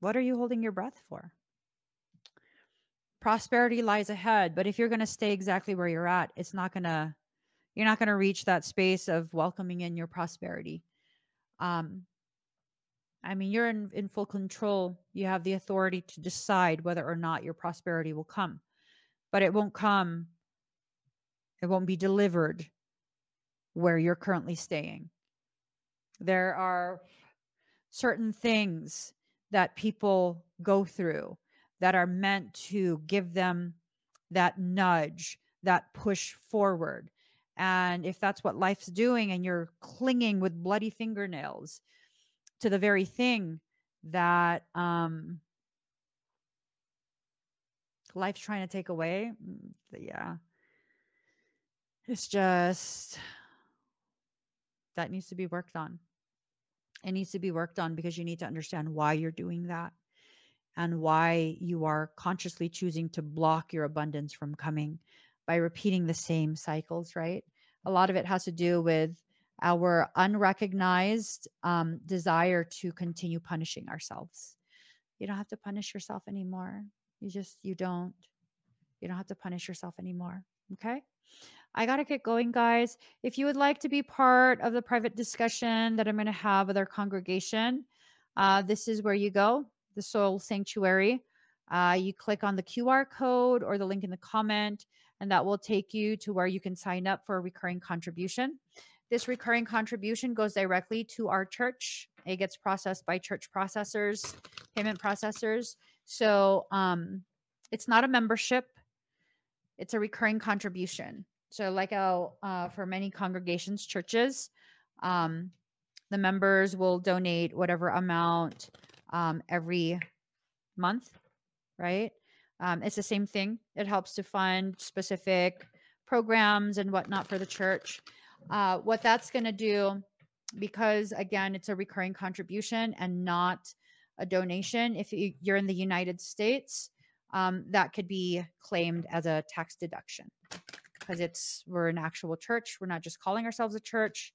What are you holding your breath for? Prosperity lies ahead, but if you're going to stay exactly where you're at, it's not going to you're not going to reach that space of welcoming in your prosperity. Um, I mean, you're in, in full control. You have the authority to decide whether or not your prosperity will come, but it won't come, it won't be delivered where you're currently staying. There are certain things that people go through that are meant to give them that nudge, that push forward, and if that's what life's doing and you're clinging with bloody fingernails to the very thing that um, life's trying to take away, mm, yeah. It's just that needs to be worked on. It needs to be worked on because you need to understand why you're doing that and why you are consciously choosing to block your abundance from coming by repeating the same cycles, right? A lot of it has to do with our unrecognized um, desire to continue punishing ourselves. You don't have to punish yourself anymore. You just, you don't. You don't have to punish yourself anymore. Okay. I got to get going, guys. If you would like to be part of the private discussion that I'm going to have with our congregation, uh, this is where you go the Soul Sanctuary. Uh, you click on the QR code or the link in the comment, and that will take you to where you can sign up for a recurring contribution. This recurring contribution goes directly to our church. It gets processed by church processors, payment processors. So um, it's not a membership, it's a recurring contribution. So, like how uh, for many congregations, churches, um, the members will donate whatever amount um, every month, right? Um, it's the same thing. It helps to fund specific programs and whatnot for the church. Uh, what that's going to do, because again, it's a recurring contribution and not a donation. If you're in the United States, um, that could be claimed as a tax deduction because it's we're an actual church. We're not just calling ourselves a church.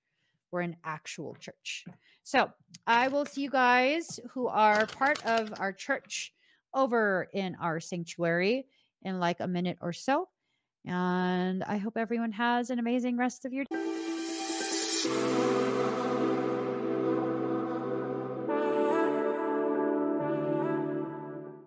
We're an actual church. So I will see you guys who are part of our church over in our sanctuary in like a minute or so. And I hope everyone has an amazing rest of your day.